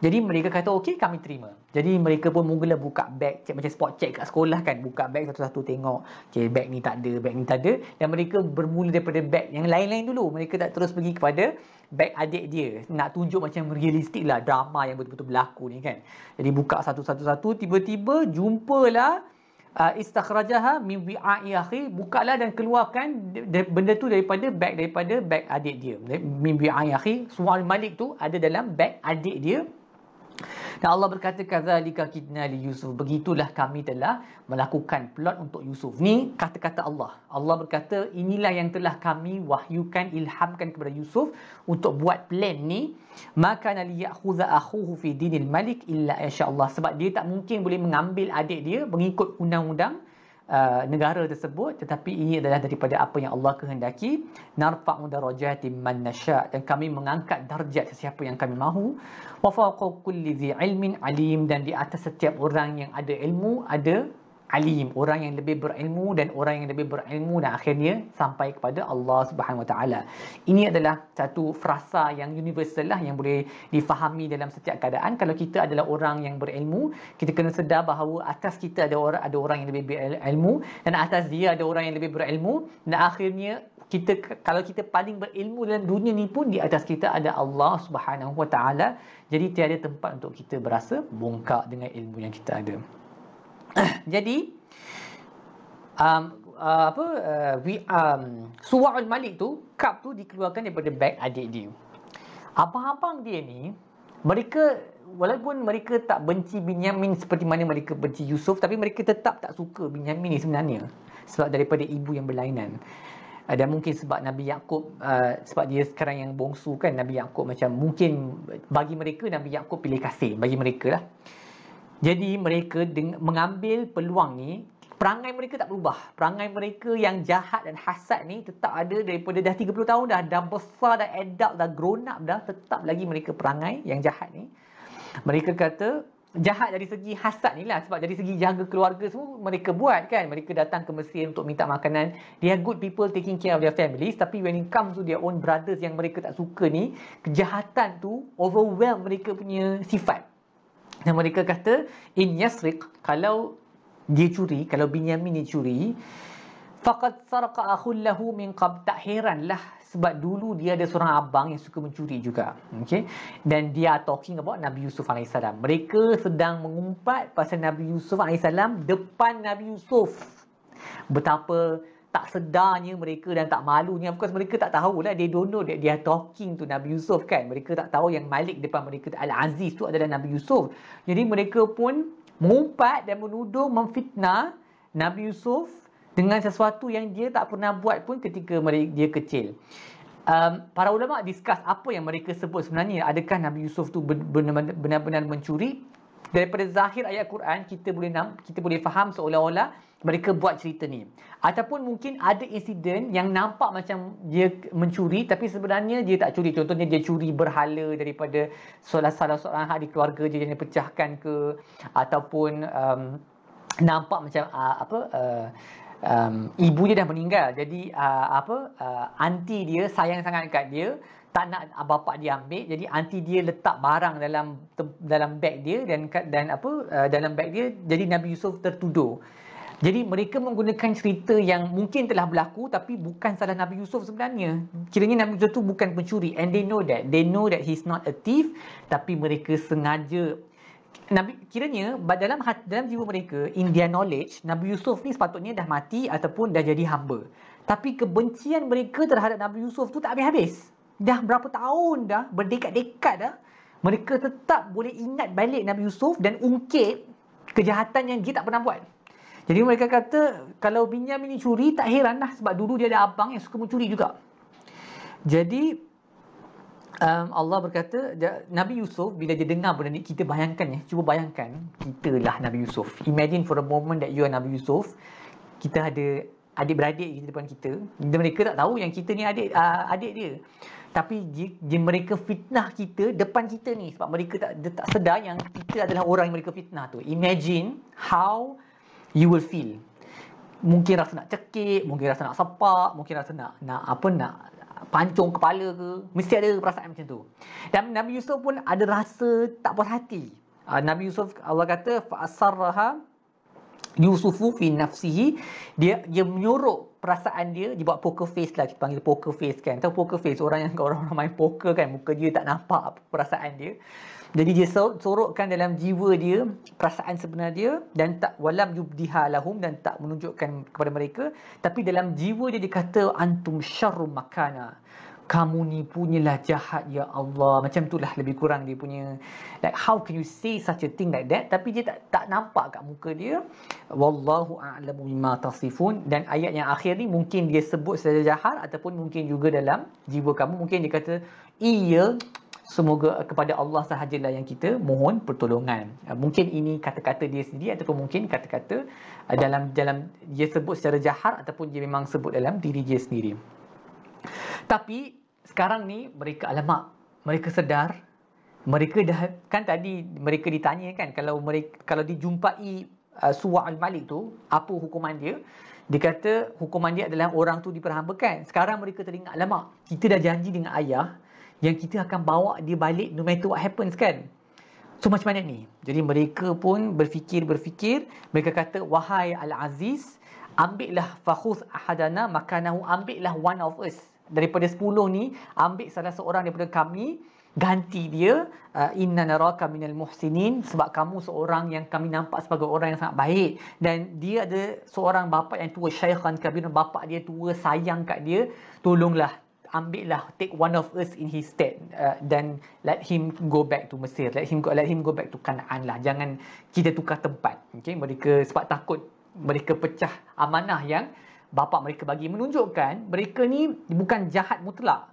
Jadi mereka kata okey kami terima. Jadi mereka pun mula buka beg check macam spot check kat sekolah kan. Buka beg satu-satu tengok. Okay beg ni tak ada, beg ni tak ada. Dan mereka bermula daripada beg yang lain-lain dulu. Mereka tak terus pergi kepada beg adik dia. Nak tunjuk macam realistik lah drama yang betul-betul berlaku ni kan. Jadi buka satu-satu-satu tiba-tiba jumpalah uh, istakhrajaha min wi'a'i akhi bukalah dan keluarkan benda tu daripada beg daripada beg adik dia min wi'a'i akhi sual malik tu ada dalam beg adik dia dan Allah berkata kadzalika kidna li Yusuf. Begitulah kami telah melakukan plot untuk Yusuf. Ni kata-kata Allah. Allah berkata inilah yang telah kami wahyukan ilhamkan kepada Yusuf untuk buat plan ni. Maka li ya'khudha akhuhu fi dinil malik illa insya-Allah sebab dia tak mungkin boleh mengambil adik dia mengikut undang-undang Uh, negara tersebut tetapi ini adalah daripada apa yang Allah kehendaki. Narfa'u darajatin man nasha. Dan kami mengangkat darjat sesiapa yang kami mahu. Wa fawqa kulli dhi ilmin alim. Dan di atas setiap orang yang ada ilmu ada alim, orang yang lebih berilmu dan orang yang lebih berilmu dan akhirnya sampai kepada Allah Subhanahu Wa Taala. Ini adalah satu frasa yang universal lah yang boleh difahami dalam setiap keadaan. Kalau kita adalah orang yang berilmu, kita kena sedar bahawa atas kita ada orang ada orang yang lebih berilmu dan atas dia ada orang yang lebih berilmu dan akhirnya kita kalau kita paling berilmu dalam dunia ni pun di atas kita ada Allah Subhanahu Wa Taala. Jadi tiada tempat untuk kita berasa bongkak dengan ilmu yang kita ada. [coughs] Jadi um, uh, apa uh, we um, Suwa'ul Malik tu cup tu dikeluarkan daripada beg adik dia. Abang-abang dia ni mereka walaupun mereka tak benci Binyamin seperti mana mereka benci Yusuf tapi mereka tetap tak suka Binyamin ni sebenarnya. Sebab daripada ibu yang berlainan. Uh, dan mungkin sebab Nabi Yakub uh, sebab dia sekarang yang bongsu kan Nabi Yakub macam mungkin bagi mereka Nabi Yakub pilih kasih bagi mereka lah jadi mereka mengambil peluang ni, perangai mereka tak berubah. Perangai mereka yang jahat dan hasad ni tetap ada daripada dah 30 tahun dah, dah besar, dah adult, dah grown up dah, tetap lagi mereka perangai yang jahat ni. Mereka kata, jahat dari segi hasad ni lah sebab dari segi jaga keluarga semua mereka buat kan mereka datang ke Mesir untuk minta makanan they are good people taking care of their families tapi when it comes to their own brothers yang mereka tak suka ni kejahatan tu overwhelm mereka punya sifat dan mereka kata, in yasriq, kalau dia curi, kalau Binyamin dia curi, faqad sarqa akhul lahu min qab tak heranlah sebab dulu dia ada seorang abang yang suka mencuri juga. Okay? Dan dia talking about Nabi Yusuf AS. Mereka sedang mengumpat pasal Nabi Yusuf AS depan Nabi Yusuf. Betapa tak sedarnya mereka dan tak malunya. Of course mereka tak tahu lah. They don't know that they are talking to Nabi Yusuf kan. Mereka tak tahu yang Malik depan mereka. Al-Aziz tu adalah Nabi Yusuf. Jadi mereka pun mengumpat dan menuduh, memfitnah Nabi Yusuf dengan sesuatu yang dia tak pernah buat pun ketika dia kecil. Um, para ulama discuss apa yang mereka sebut sebenarnya. Adakah Nabi Yusuf tu benar-benar mencuri? Daripada zahir ayat Quran, kita boleh kita boleh faham seolah-olah mereka buat cerita ni. Ataupun mungkin ada insiden yang nampak macam dia mencuri tapi sebenarnya dia tak curi. Contohnya dia curi berhala daripada salah salah seorang ahli keluarga dia yang dipecahkan ke ataupun um, nampak macam uh, apa uh, um, ibu dia dah meninggal. Jadi uh, apa uh, anti dia sayang sangat dekat dia tak nak bapa dia ambil jadi anti dia letak barang dalam dalam beg dia dan dan apa uh, dalam beg dia jadi Nabi Yusuf tertuduh jadi mereka menggunakan cerita yang mungkin telah berlaku tapi bukan salah Nabi Yusuf sebenarnya. Kiranya Nabi Yusuf tu bukan pencuri and they know that. They know that he's not a thief tapi mereka sengaja Nabi kiranya dalam dalam jiwa mereka in their knowledge Nabi Yusuf ni sepatutnya dah mati ataupun dah jadi hamba. Tapi kebencian mereka terhadap Nabi Yusuf tu tak habis-habis. Dah berapa tahun dah, berdekat-dekat dah, mereka tetap boleh ingat balik Nabi Yusuf dan ungkit kejahatan yang dia tak pernah buat. Jadi mereka kata kalau Binyamin ni curi tak heran lah sebab dulu dia ada abang yang suka mencuri juga. Jadi um, Allah berkata Nabi Yusuf bila dia dengar benda ni kita bayangkan ya cuba bayangkan kita lah Nabi Yusuf. Imagine for a moment that you are Nabi Yusuf. Kita ada adik-beradik di depan kita. Dan mereka tak tahu yang kita ni adik uh, adik dia. Tapi dia, mereka fitnah kita depan kita ni sebab mereka tak tak sedar yang kita adalah orang yang mereka fitnah tu. Imagine how you will feel. Mungkin rasa nak cekik mungkin rasa nak sepak mungkin rasa nak nak apa nak pancung kepala ke mesti ada perasaan macam tu. Dan Nabi Yusuf pun ada rasa tak puas hati. Uh, Nabi Yusuf Allah kata fa asarraha Yusufu fi nafsihi dia dia menyorok perasaan dia dia buat poker face lah kita panggil poker face kan. Tahu poker face orang yang orang orang main poker kan muka dia tak nampak perasaan dia. Jadi dia sorokkan dalam jiwa dia perasaan sebenar dia dan tak walam yubdiha lahum dan tak menunjukkan kepada mereka. Tapi dalam jiwa dia dia kata antum syarrum makana kamu ni punyalah jahat ya Allah. Macam itulah lebih kurang dia punya. Like how can you say such a thing like that? Tapi dia tak tak nampak kat muka dia. Wallahu a'lamu bima tasifun. Dan ayat yang akhir ni mungkin dia sebut secara jahat ataupun mungkin juga dalam jiwa kamu. Mungkin dia kata iya semoga kepada Allah sahajalah yang kita mohon pertolongan. Mungkin ini kata-kata dia sendiri ataupun mungkin kata-kata uh, dalam dalam dia sebut secara jahat ataupun dia memang sebut dalam diri dia sendiri. Tapi sekarang ni mereka alamak mereka sedar mereka dah kan tadi mereka ditanya kan kalau mereka kalau dijumpai uh, Suwa al-Malik tu, apa hukuman dia? Dia kata hukuman dia adalah orang tu diperhambakan. Sekarang mereka teringat, lama kita dah janji dengan ayah yang kita akan bawa dia balik no matter what happens kan? So macam mana ni? Jadi mereka pun berfikir-berfikir. Mereka kata, wahai Al-Aziz, ambillah fakhuz ahadana makanahu, ambillah one of us. Daripada sepuluh ni, ambil salah seorang daripada kami, ganti dia uh, inna naraka minal muhsinin sebab kamu seorang yang kami nampak sebagai orang yang sangat baik. Dan dia ada seorang bapa yang tua syaikhan kabir bapa dia tua sayang kat dia tolonglah ambillah take one of us in his stead uh, dan let him go back to Mesir. Let him go let him go back to Kanaan lah. Jangan kita tukar tempat okey mereka sebab takut mereka pecah amanah yang bapa mereka bagi menunjukkan mereka ni bukan jahat mutlak.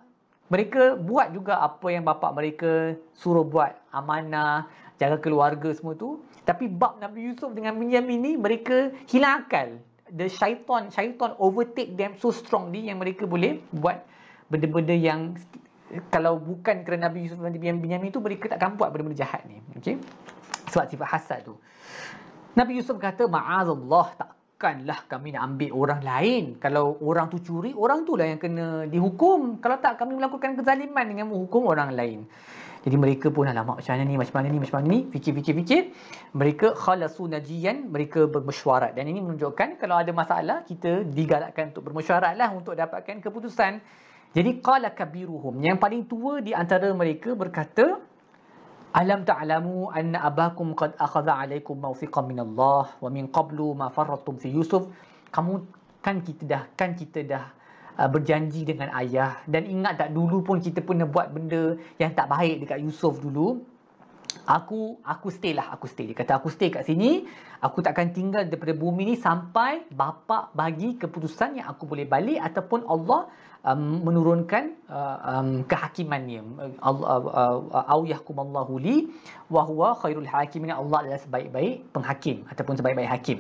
Mereka buat juga apa yang bapa mereka suruh buat. Amanah jaga keluarga semua tu. Tapi bab Nabi Yusuf dengan Binyamin ni mereka hilang akal. The syaitan syaitan overtake them so strongly yang mereka boleh buat benda-benda yang kalau bukan kerana Nabi Yusuf dan Binyamin tu mereka takkan buat benda-benda jahat ni. Okey? Sebab sifat hasad tu. Nabi Yusuf kata ma'azallah tak takkanlah kami nak ambil orang lain. Kalau orang tu curi, orang tu lah yang kena dihukum. Kalau tak, kami melakukan kezaliman dengan menghukum orang lain. Jadi mereka pun, alamak macam mana ni, macam mana ni, macam mana ni. Fikir-fikir-fikir. Mereka khalasu najian, mereka bermesyuarat. Dan ini menunjukkan kalau ada masalah, kita digalakkan untuk bermesyuarat lah untuk dapatkan keputusan. Jadi, qala kabiruhum. Yang paling tua di antara mereka berkata, Alam ta'lamu anna abakum qad akhadha alaikum mawthiqan min Allah wa min qablu ma farratum fi Yusuf. Kamu kan kita dah kan kita dah uh, berjanji dengan ayah dan ingat tak dulu pun kita pernah buat benda yang tak baik dekat Yusuf dulu. Aku aku stay lah, aku stay. Dia kata aku stay kat sini. Aku takkan tinggal daripada bumi ni sampai bapa bagi keputusan yang aku boleh balik ataupun Allah um, menurunkan uh, um, kehakimannya. Allah uh, uh, au yahkumallahu li wa huwa khairul hakimin Allah adalah sebaik-baik penghakim ataupun sebaik-baik hakim.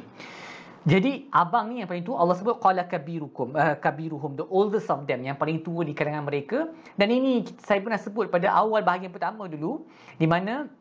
Jadi abang ni yang paling tua Allah sebut qala kabirukum uh, kabiruhum the oldest of them yang paling tua di kalangan mereka. Dan ini saya pernah sebut pada awal bahagian pertama dulu di mana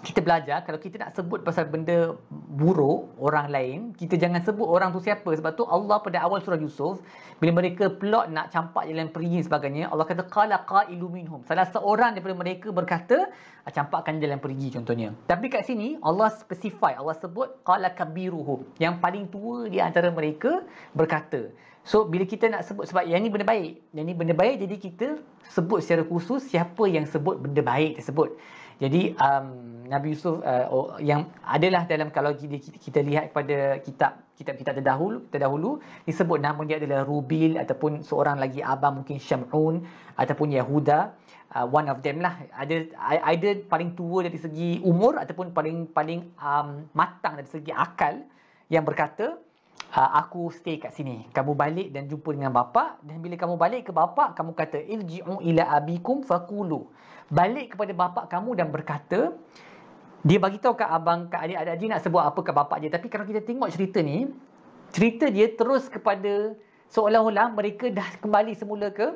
kita belajar kalau kita nak sebut pasal benda buruk orang lain, kita jangan sebut orang tu siapa. Sebab tu Allah pada awal surah Yusuf, bila mereka plot nak campak jalan pergi sebagainya, Allah kata qala qailu minhum. Salah seorang daripada mereka berkata, ah, campakkan jalan pergi contohnya. Tapi kat sini Allah specify, Allah sebut qala kabiruhum. Yang paling tua di antara mereka berkata. So bila kita nak sebut sebab yang ni benda baik, yang ni benda baik jadi kita sebut secara khusus siapa yang sebut benda baik tersebut. Jadi um, Nabi Yusuf uh, oh, yang adalah dalam kalau kita, kita lihat kepada kitab kitab-kitab terdahulu terdahulu disebut nama dia adalah Rubil ataupun seorang lagi abang mungkin Syam'un ataupun Yahuda. Uh, one of them lah. Ada either paling tua dari segi umur ataupun paling paling um, matang dari segi akal yang berkata aku stay kat sini. Kamu balik dan jumpa dengan bapa. Dan bila kamu balik ke bapa kamu kata irji'u ila abikum faqulu balik kepada bapa kamu dan berkata dia bagi tahu kat abang kat adik-adik dia nak sebut apa kat bapa dia. Tapi kalau kita tengok cerita ni cerita dia terus kepada seolah-olah mereka dah kembali semula ke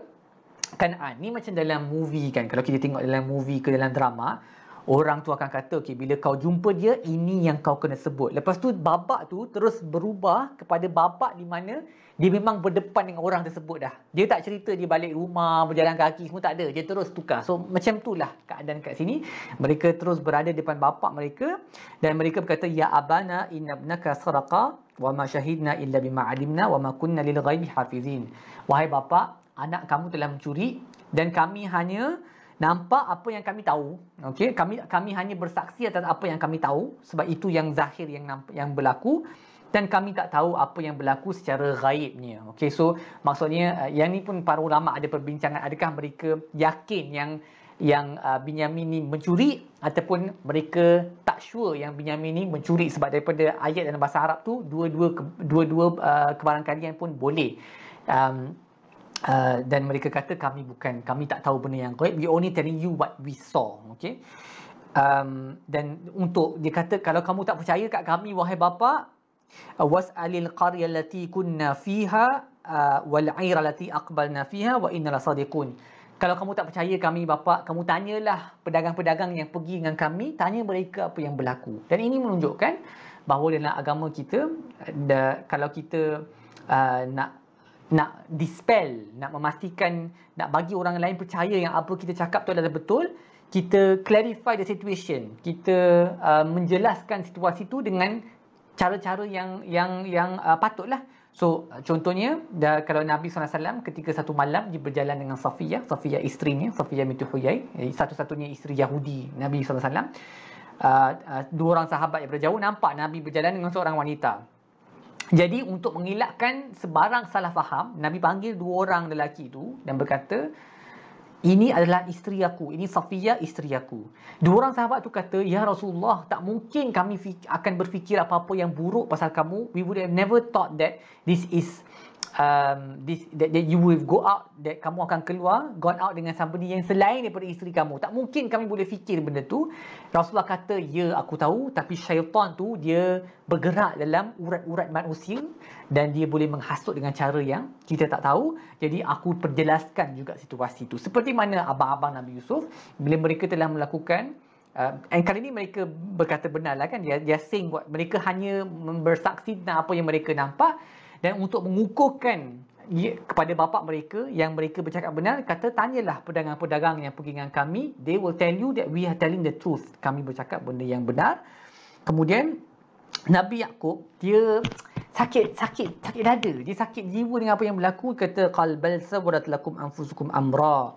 Kanaan. Ni macam dalam movie kan. Kalau kita tengok dalam movie ke dalam drama orang tu akan kata okey bila kau jumpa dia ini yang kau kena sebut lepas tu babak tu terus berubah kepada babak di mana dia memang berdepan dengan orang tersebut dah. Dia tak cerita dia balik rumah, berjalan kaki, semua tak ada. Dia terus tukar. So macam itulah keadaan kat sini. Mereka terus berada depan bapak mereka dan mereka berkata ya abana inna ibnaka saraqa wa ma shahidna illa bima alimna wa ma kunna lil ghaibi hafizin. Wahai bapa, anak kamu telah mencuri dan kami hanya nampak apa yang kami tahu. Okey, kami kami hanya bersaksi atas apa yang kami tahu sebab itu yang zahir yang yang berlaku dan kami tak tahu apa yang berlaku secara gaibnya. Okey, so maksudnya uh, yang ni pun para ulama ada perbincangan adakah mereka yakin yang yang uh, Binyamin ni mencuri ataupun mereka tak sure yang Binyamin ni mencuri sebab daripada ayat dalam bahasa Arab tu dua-dua dua-dua uh, kebarangkalian pun boleh. Um, Uh, dan mereka kata kami bukan kami tak tahu benda yang gaib we only telling you what we saw okey um, dan untuk dia kata kalau kamu tak percaya kat kami wahai bapa was'alil qaryah allati kunna fiha uh, wal 'aira allati aqbalna fiha wa inna lasadiqun kalau kamu tak percaya kami bapa kamu tanyalah pedagang-pedagang yang pergi dengan kami tanya mereka apa yang berlaku. Dan ini menunjukkan bahawa dalam agama kita da, kalau kita uh, nak nak dispel, nak memastikan, nak bagi orang lain percaya yang apa kita cakap tu adalah betul, kita clarify the situation. Kita uh, menjelaskan situasi tu dengan cara-cara yang yang yang uh, patutlah. So contohnya dah, kalau Nabi SAW ketika satu malam dia berjalan dengan Safiyah, Safiyah isterinya, Safiyah binti Huyai, eh, satu-satunya isteri Yahudi Nabi SAW. Uh, uh, dua orang sahabat yang berjauh nampak Nabi berjalan dengan seorang wanita. Jadi untuk mengelakkan sebarang salah faham, Nabi panggil dua orang lelaki itu dan berkata, ini adalah isteri aku. Ini Safiyah isteri aku. Dua orang sahabat tu kata, Ya Rasulullah, tak mungkin kami akan berfikir apa-apa yang buruk pasal kamu. We would have never thought that this is um, this, that, that you will go out, that kamu akan keluar, gone out dengan somebody yang selain daripada isteri kamu. Tak mungkin kami boleh fikir benda tu. Rasulullah kata, ya aku tahu, tapi syaitan tu dia bergerak dalam urat-urat manusia dan dia boleh menghasut dengan cara yang kita tak tahu. Jadi aku perjelaskan juga situasi tu. Seperti mana abang-abang Nabi Yusuf, bila mereka telah melakukan Uh, and kali ini mereka berkata benar lah kan dia, dia sing buat mereka hanya bersaksi tentang apa yang mereka nampak dan untuk mengukuhkan kepada bapa mereka yang mereka bercakap benar kata tanyalah pedagang-pedagang yang pergi dengan kami. They will tell you that we are telling the truth. Kami bercakap benda yang benar. Kemudian Nabi Yakub dia sakit sakit sakit dada. Dia sakit jiwa dengan apa yang berlaku. Kata qalbal sawarat lakum anfusukum amra.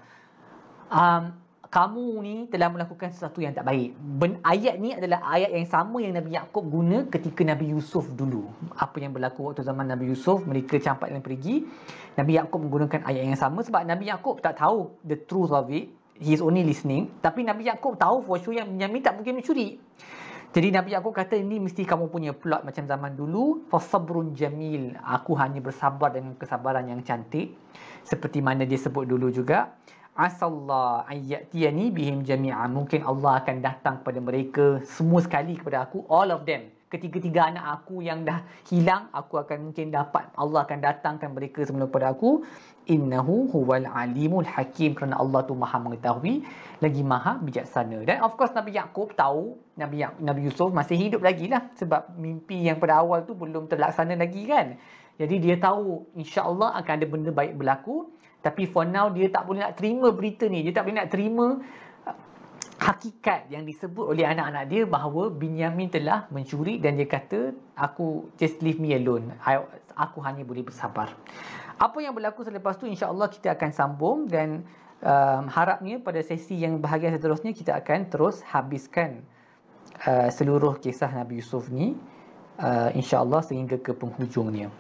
Um, kamu ni telah melakukan sesuatu yang tak baik. Ben, ayat ni adalah ayat yang sama yang Nabi Yaakob guna ketika Nabi Yusuf dulu. Apa yang berlaku waktu zaman Nabi Yusuf, mereka campak dan pergi. Nabi Yaakob menggunakan ayat yang sama sebab Nabi Yaakob tak tahu the truth of it. He is only listening. Tapi Nabi Yaakob tahu for sure yang Benyamin tak mungkin mencuri. Jadi Nabi Yaakob kata ini mesti kamu punya plot macam zaman dulu. Fasabrun jamil. Aku hanya bersabar dengan kesabaran yang cantik. Seperti mana dia sebut dulu juga asallah ayyatiyani bihim jami'a mungkin Allah akan datang kepada mereka semua sekali kepada aku all of them. Ketiga-tiga anak aku yang dah hilang aku akan mungkin dapat Allah akan datangkan mereka semula kepada aku. Innahu huwal alimul hakim kerana Allah tu maha mengetahui lagi maha bijaksana. Dan of course Nabi Yaakob tahu Nabi ya- Nabi Yusuf masih hidup lagi lah sebab mimpi yang pada awal tu belum terlaksana lagi kan. Jadi dia tahu insya-Allah akan ada benda baik berlaku tapi for now dia tak boleh nak terima berita ni. Dia tak boleh nak terima uh, hakikat yang disebut oleh anak-anak dia bahawa Binyamin telah mencuri dan dia kata aku just leave me alone. I, aku hanya boleh bersabar. Apa yang berlaku selepas tu insya-Allah kita akan sambung dan um, harapnya pada sesi yang bahagian seterusnya kita akan terus habiskan uh, seluruh kisah Nabi Yusuf ni uh, insya-Allah sehingga ke penghujungnya.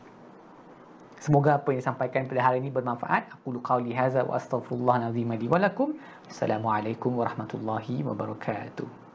Semoga apa yang disampaikan pada hari ini bermanfaat. Aku lu qauli hadza wa astaghfirullah li wa lakum. Assalamualaikum warahmatullahi wabarakatuh.